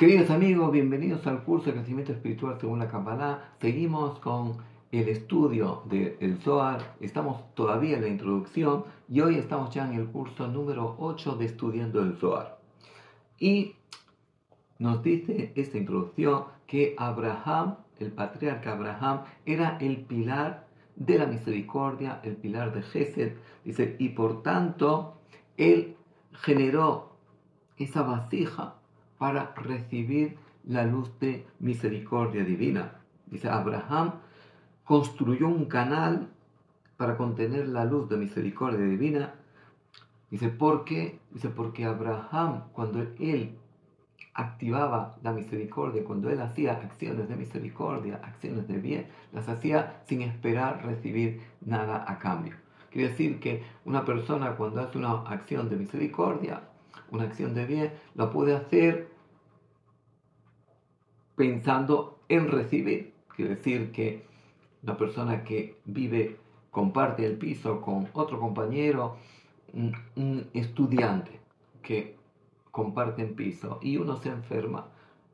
Queridos amigos, bienvenidos al curso de crecimiento espiritual según la Kabbalah. Seguimos con el estudio del Zohar. Estamos todavía en la introducción y hoy estamos ya en el curso número 8 de Estudiando el Zohar. Y nos dice esta introducción que Abraham, el patriarca Abraham, era el pilar de la misericordia, el pilar de Gesed. Dice, y por tanto, él generó esa vasija para recibir la luz de misericordia divina. Dice, Abraham construyó un canal para contener la luz de misericordia divina. Dice, ¿por qué? Dice, porque Abraham, cuando él activaba la misericordia, cuando él hacía acciones de misericordia, acciones de bien, las hacía sin esperar recibir nada a cambio. Quiere decir que una persona cuando hace una acción de misericordia, una acción de bien, la puede hacer pensando en recibir. Quiere decir que una persona que vive, comparte el piso con otro compañero, un, estudiante que comparte el piso y uno se enferma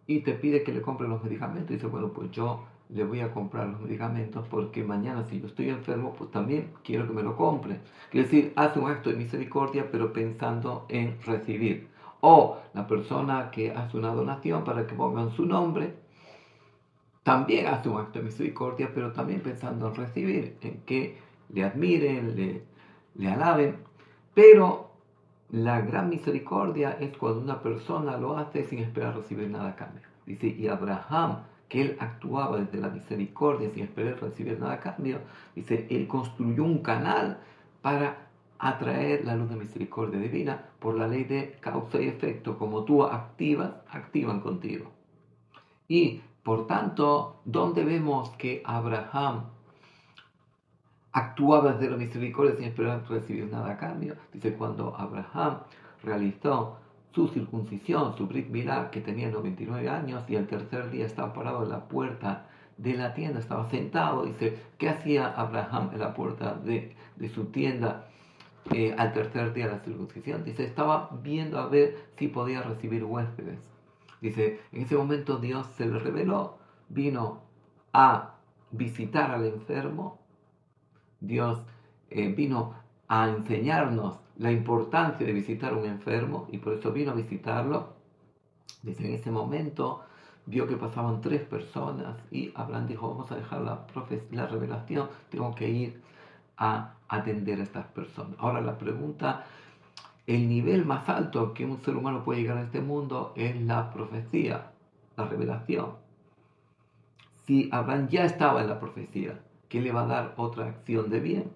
y te pide que le compre los medicamentos y dice, bueno, pues yo le voy a comprar los medicamentos porque mañana si yo estoy enfermo, pues también quiero que me lo compre. Quiere decir, hace un acto de misericordia, pero pensando en recibir. O la persona que hace una donación para que pongan su nombre, también hace un acto de misericordia, pero también pensando en recibir, en que le admiren, le, le alaben. Pero la gran misericordia es cuando una persona lo hace sin esperar recibir nada a cambio. Dice, y Abraham, que él actuaba desde la misericordia sin esperar recibir nada a cambio, dice, él construyó un canal para atraer la luz de misericordia divina por la ley de causa y efecto. Como tú activas, activan contigo. Y por tanto, ¿dónde vemos que Abraham actuaba desde la misericordia sin esperar recibir nada a cambio? Dice, cuando Abraham realizó su circuncisión, su Brit Milá, que tenía 99 años, y el tercer día estaba parado en la puerta de la tienda, estaba sentado, dice, ¿qué hacía Abraham en la puerta de, de su tienda? Eh, al tercer día de la circuncisión. Dice, estaba viendo a ver si podía recibir huéspedes. Dice, en ese momento Dios se le reveló, vino a visitar al enfermo, Dios eh, vino a enseñarnos la importancia de visitar un enfermo y por eso vino a visitarlo. Dice, en ese momento vio que pasaban tres personas y Abraham dijo, vamos a dejar la, la revelación, tengo que ir a atender a estas personas. Ahora la pregunta, el nivel más alto que un ser humano puede llegar a este mundo es la profecía, la revelación. Si Abraham ya estaba en la profecía, ¿qué le va a dar otra acción de bien?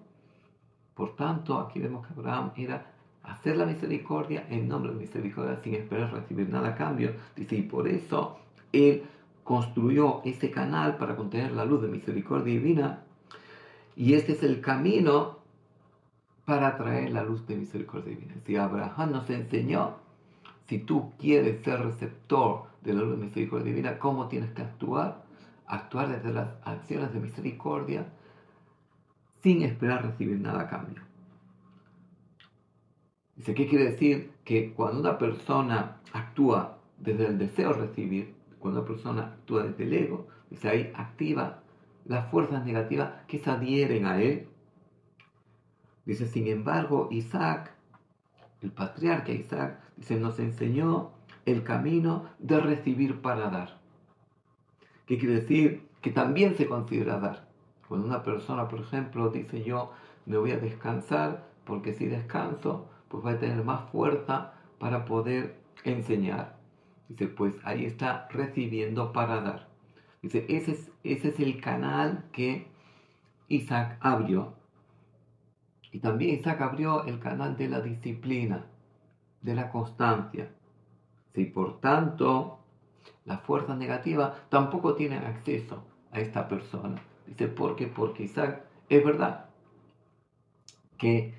Por tanto, aquí vemos que Abraham era hacer la misericordia en nombre de misericordia sin esperar recibir nada a cambio. Dice, y por eso él construyó ese canal para contener la luz de misericordia divina y este es el camino para traer la luz de misericordia divina. Si Abraham nos enseñó, si tú quieres ser receptor de la luz de misericordia divina, ¿cómo tienes que actuar? Actuar desde las acciones de misericordia sin esperar recibir nada a cambio. Dice, ¿qué quiere decir? Que cuando una persona actúa desde el deseo de recibir, cuando una persona actúa desde el ego, dice ahí activa las fuerzas negativas que se adhieren a él. Dice, sin embargo, Isaac, el patriarca Isaac, dice, nos enseñó el camino de recibir para dar. ¿Qué quiere decir? Que también se considera dar. Cuando una persona, por ejemplo, dice yo me voy a descansar porque si descanso, pues va a tener más fuerza para poder enseñar. Dice, pues ahí está recibiendo para dar. Dice, ese es, ese es el canal que Isaac abrió. Y también Isaac abrió el canal de la disciplina, de la constancia. Si por tanto las fuerzas negativas tampoco tienen acceso a esta persona. Dice, ¿por qué? Porque Isaac es verdad que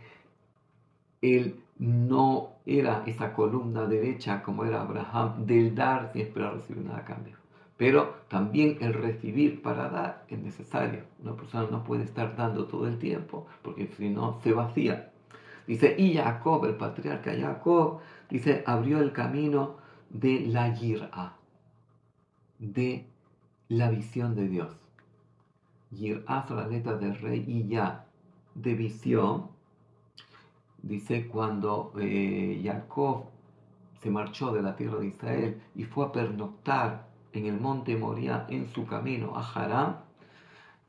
él no era esa columna derecha como era Abraham del dar sin esperar recibir nada a cambio. Pero también el recibir para dar es necesario. Una persona no puede estar dando todo el tiempo porque si no se vacía. Dice, y Jacob, el patriarca Jacob, dice, abrió el camino de la yir'a. de la visión de Dios. Yir'ah la letra de rey y ya de visión. Dice cuando eh, Jacob se marchó de la tierra de Israel y fue a pernoctar en el monte Moria en su camino a Harán.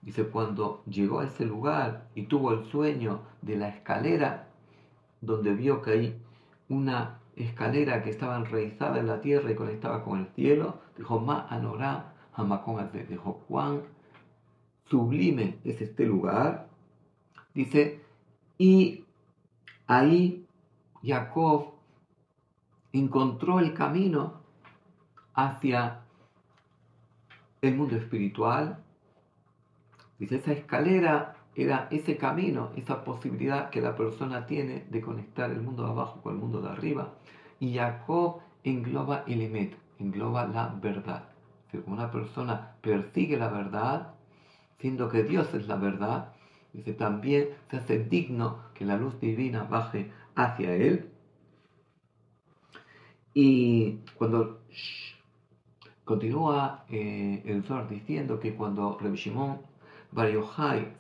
Dice cuando llegó a ese lugar y tuvo el sueño de la escalera donde vio que hay una escalera que estaba enraizada en la tierra y conectaba con el cielo, dijo, Ma anorá, dijo, Juan, sublime es este lugar, dice, y ahí Jacob encontró el camino hacia el mundo espiritual. Dice, esa escalera era ese camino, esa posibilidad que la persona tiene de conectar el mundo de abajo con el mundo de arriba. Y Jacob engloba el emet, engloba la verdad. Si una persona persigue la verdad, siendo que Dios es la verdad, dice, también se hace digno que la luz divina baje hacia él. Y cuando continúa eh, el Zohar diciendo que cuando Reb Shimon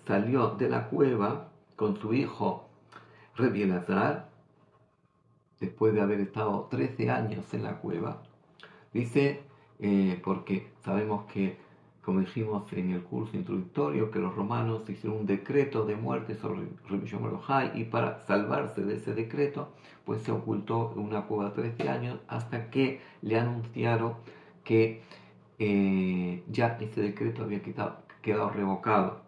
salió de la cueva con su hijo Reb Elazar, después de haber estado 13 años en la cueva, dice, eh, porque sabemos que como dijimos en el curso introductorio, que los romanos hicieron un decreto de muerte sobre Rabbi Bar y para salvarse de ese decreto, pues se ocultó en una cueva 13 años hasta que le anunciaron que eh, ya ese decreto había quedado revocado.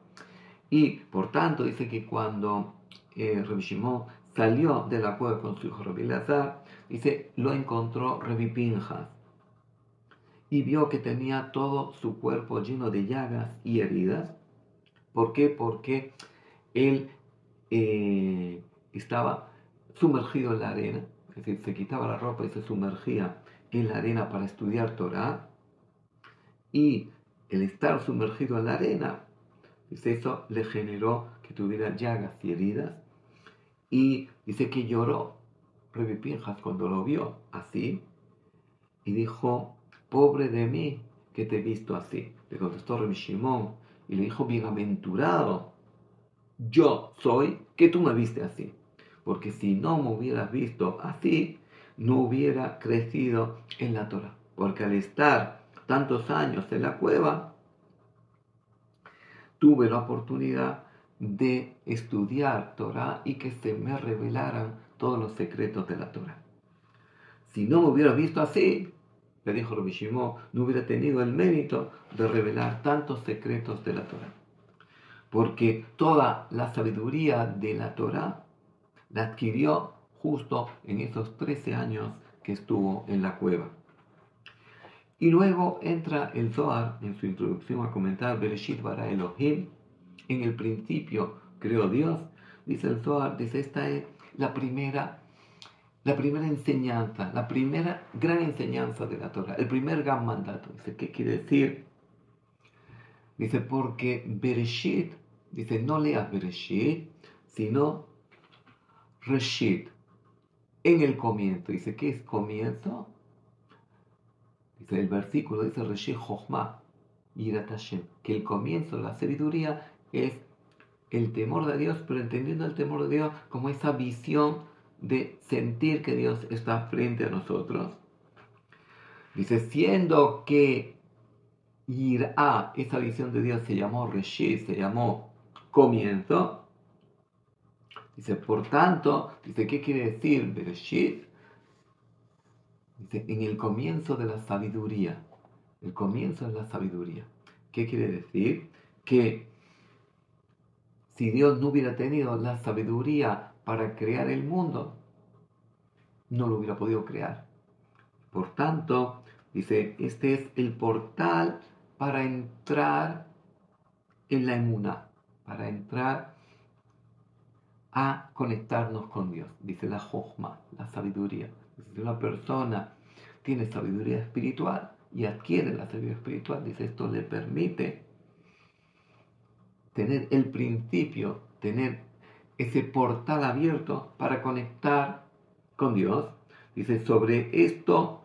Y por tanto dice que cuando eh, salió de la cueva con su hijo Rabbi Lazar, dice, lo encontró Rabbi Pinjas y vio que tenía todo su cuerpo lleno de llagas y heridas. ¿Por qué? Porque él eh, estaba sumergido en la arena, es decir, se quitaba la ropa y se sumergía en la arena para estudiar Torah. Y el estar sumergido en la arena, dice, eso le generó que tuviera llagas y heridas. Y dice que lloró Revi Pinjas cuando lo vio así y dijo, pobre de mí que te he visto así. Le contestó Reb Shimon y le dijo, bienaventurado, yo soy que tú me viste así. Porque si no me hubieras visto así, no hubiera crecido en la Torah. Porque al estar tantos años en la cueva, tuve la oportunidad de estudiar Torah y que se me revelaran todos los secretos de la Torah. Si no me hubieras visto así, le dijo Rabbi no hubiera tenido el mérito de revelar tantos secretos de la Torah. Porque toda la sabiduría de la Torah la adquirió justo en esos 13 años que estuvo en la cueva. Y luego entra el Zohar en su introducción a comentar Bereshit bara Elohim. En el principio creó Dios. Dice el Zohar, dice esta es la primera la primera enseñanza, la primera gran enseñanza de la Torah, el primer gran mandato. Dice, ¿qué quiere decir? Dice, porque Bereshit, dice, no leas Bereshit, sino Reshit, en el comienzo. Dice, ¿qué es comienzo? Dice, el versículo dice Reshit Jochma, que el comienzo la sabiduría es el temor de Dios, pero entendiendo el temor de Dios como esa visión de sentir que Dios está frente a nosotros. Dice, siendo que ir a esa visión de Dios se llamó Reshit, se llamó comienzo. Dice, por tanto, dice, ¿qué quiere decir Bereshit? Dice, en el comienzo de la sabiduría. El comienzo de la sabiduría. ¿Qué quiere decir? Que si Dios no hubiera tenido la sabiduría para crear el mundo, no lo hubiera podido crear. Por tanto, dice, este es el portal para entrar en la emuna, para entrar a conectarnos con Dios. Dice la jojma, la sabiduría. Si una persona tiene sabiduría espiritual y adquiere la sabiduría espiritual, dice, esto le permite tener el principio, tener ese portal abierto para conectar con Dios. Dice, sobre esto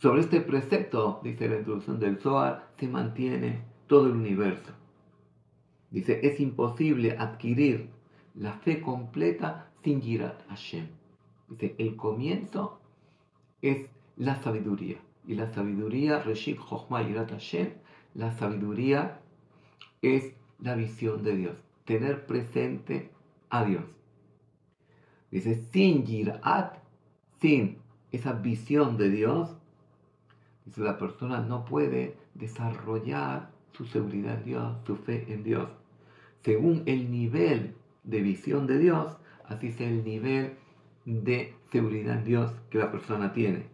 Sobre este precepto, dice la introducción del Zohar, se mantiene todo el universo. Dice, es imposible adquirir la fe completa sin Yirat Hashem. Dice, el comienzo es la sabiduría. Y la sabiduría, Reshit Chochma Yirat Hashem, la sabiduría es la visión de Dios, tener presente a Dios. Dice, sin Yirat, sin esa visión de Dios, dice, la persona no puede desarrollar su seguridad en Dios, su fe en Dios. Según el nivel de visión de Dios, así es el nivel de seguridad en Dios que la persona tiene.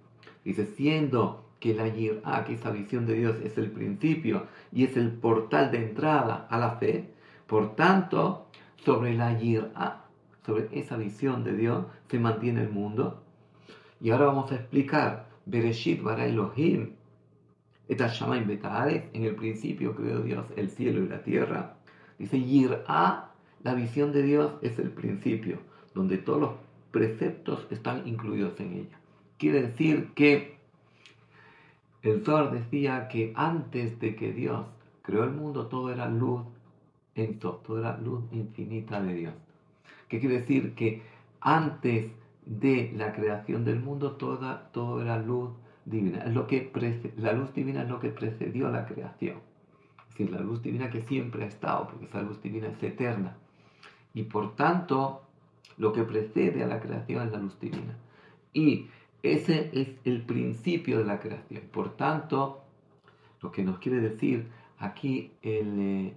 Dice, siendo que la yirá, que esa visión de Dios es el principio y es el portal de entrada a la fe, por tanto, sobre la yirá, sobre esa visión de Dios, se mantiene el mundo. Y ahora vamos a explicar, Bereshit bara Elohim, et en el principio creó Dios el cielo y la tierra. Dice, yirá, la visión de Dios es el principio, donde todos los preceptos están incluidos en ella. Quiere decir que el Zohar decía que antes de que Dios creó el mundo, todo era luz en todo, era luz infinita de Dios. ¿Qué quiere decir? Que antes de la creación del mundo, toda, todo era luz divina. Es lo que la luz divina es lo que precedió la creación. Es decir, la luz divina que siempre ha estado, porque esa luz divina es eterna. Y por tanto, lo que precede a la creación es la luz divina. Y ese es el principio de la creación. Por tanto, lo que nos quiere decir aquí en,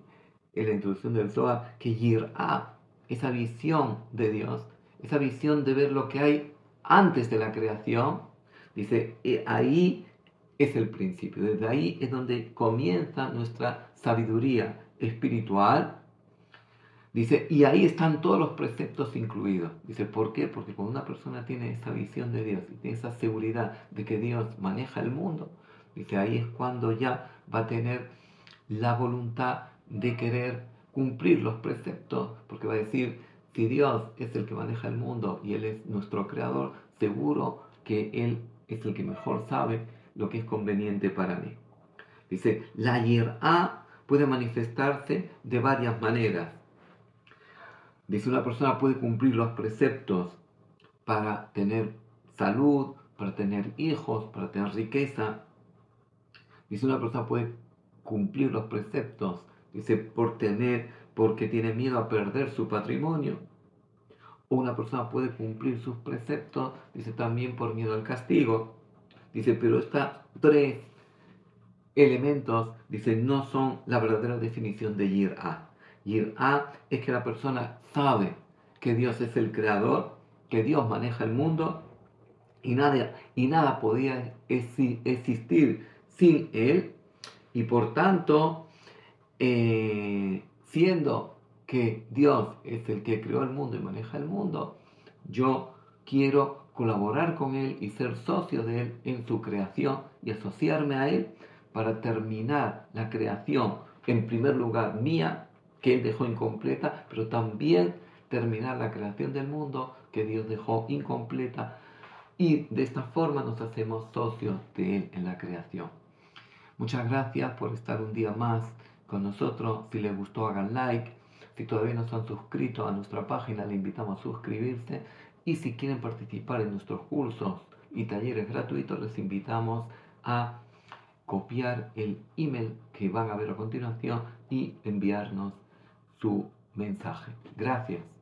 eh, la introducción del Zohar, que Yir'a, esa visión de Dios, esa visión de ver lo que hay antes de la creación, dice, eh, ahí es el principio, desde ahí es donde comienza nuestra sabiduría espiritual Dice, y ahí están todos los preceptos incluidos. Dice, ¿por qué? Porque cuando una persona tiene esa visión de Dios y tiene esa seguridad de que Dios maneja el mundo, dice, ahí es cuando ya va a tener la voluntad de querer cumplir los preceptos, porque va a decir, si Dios es el que maneja el mundo y Él es nuestro creador, seguro que Él es el que mejor sabe lo que es conveniente para mí. Dice, la yer'a puede manifestarse de varias maneras. Dice, una persona puede cumplir los preceptos para tener salud, para tener hijos, para tener riqueza. Dice, una persona puede cumplir los preceptos, dice, por tener, porque tiene miedo a perder su patrimonio. O una persona puede cumplir sus preceptos, dice, también por miedo al castigo. Dice, pero estos tres elementos, dice, no son la verdadera definición de Yir'ah. A es que la persona sabe que Dios es el creador, que Dios maneja el mundo y nada, y nada podía existir sin Él. Y por tanto, eh, siendo que Dios es el que creó el mundo y maneja el mundo, yo quiero colaborar con Él y ser socio de Él en su creación y asociarme a Él para terminar la creación, en primer lugar mía, que Él dejó incompleta, pero también terminar la creación del mundo que Dios dejó incompleta y de esta forma nos hacemos socios de Él en la creación. Muchas gracias por estar un día más con nosotros. Si les gustó hagan like. Si todavía no se han suscrito a nuestra página, le invitamos a suscribirse. Y si quieren participar en nuestros cursos y talleres gratuitos, les invitamos a copiar el email que van a ver a continuación y enviarnos su mensaje. Gracias.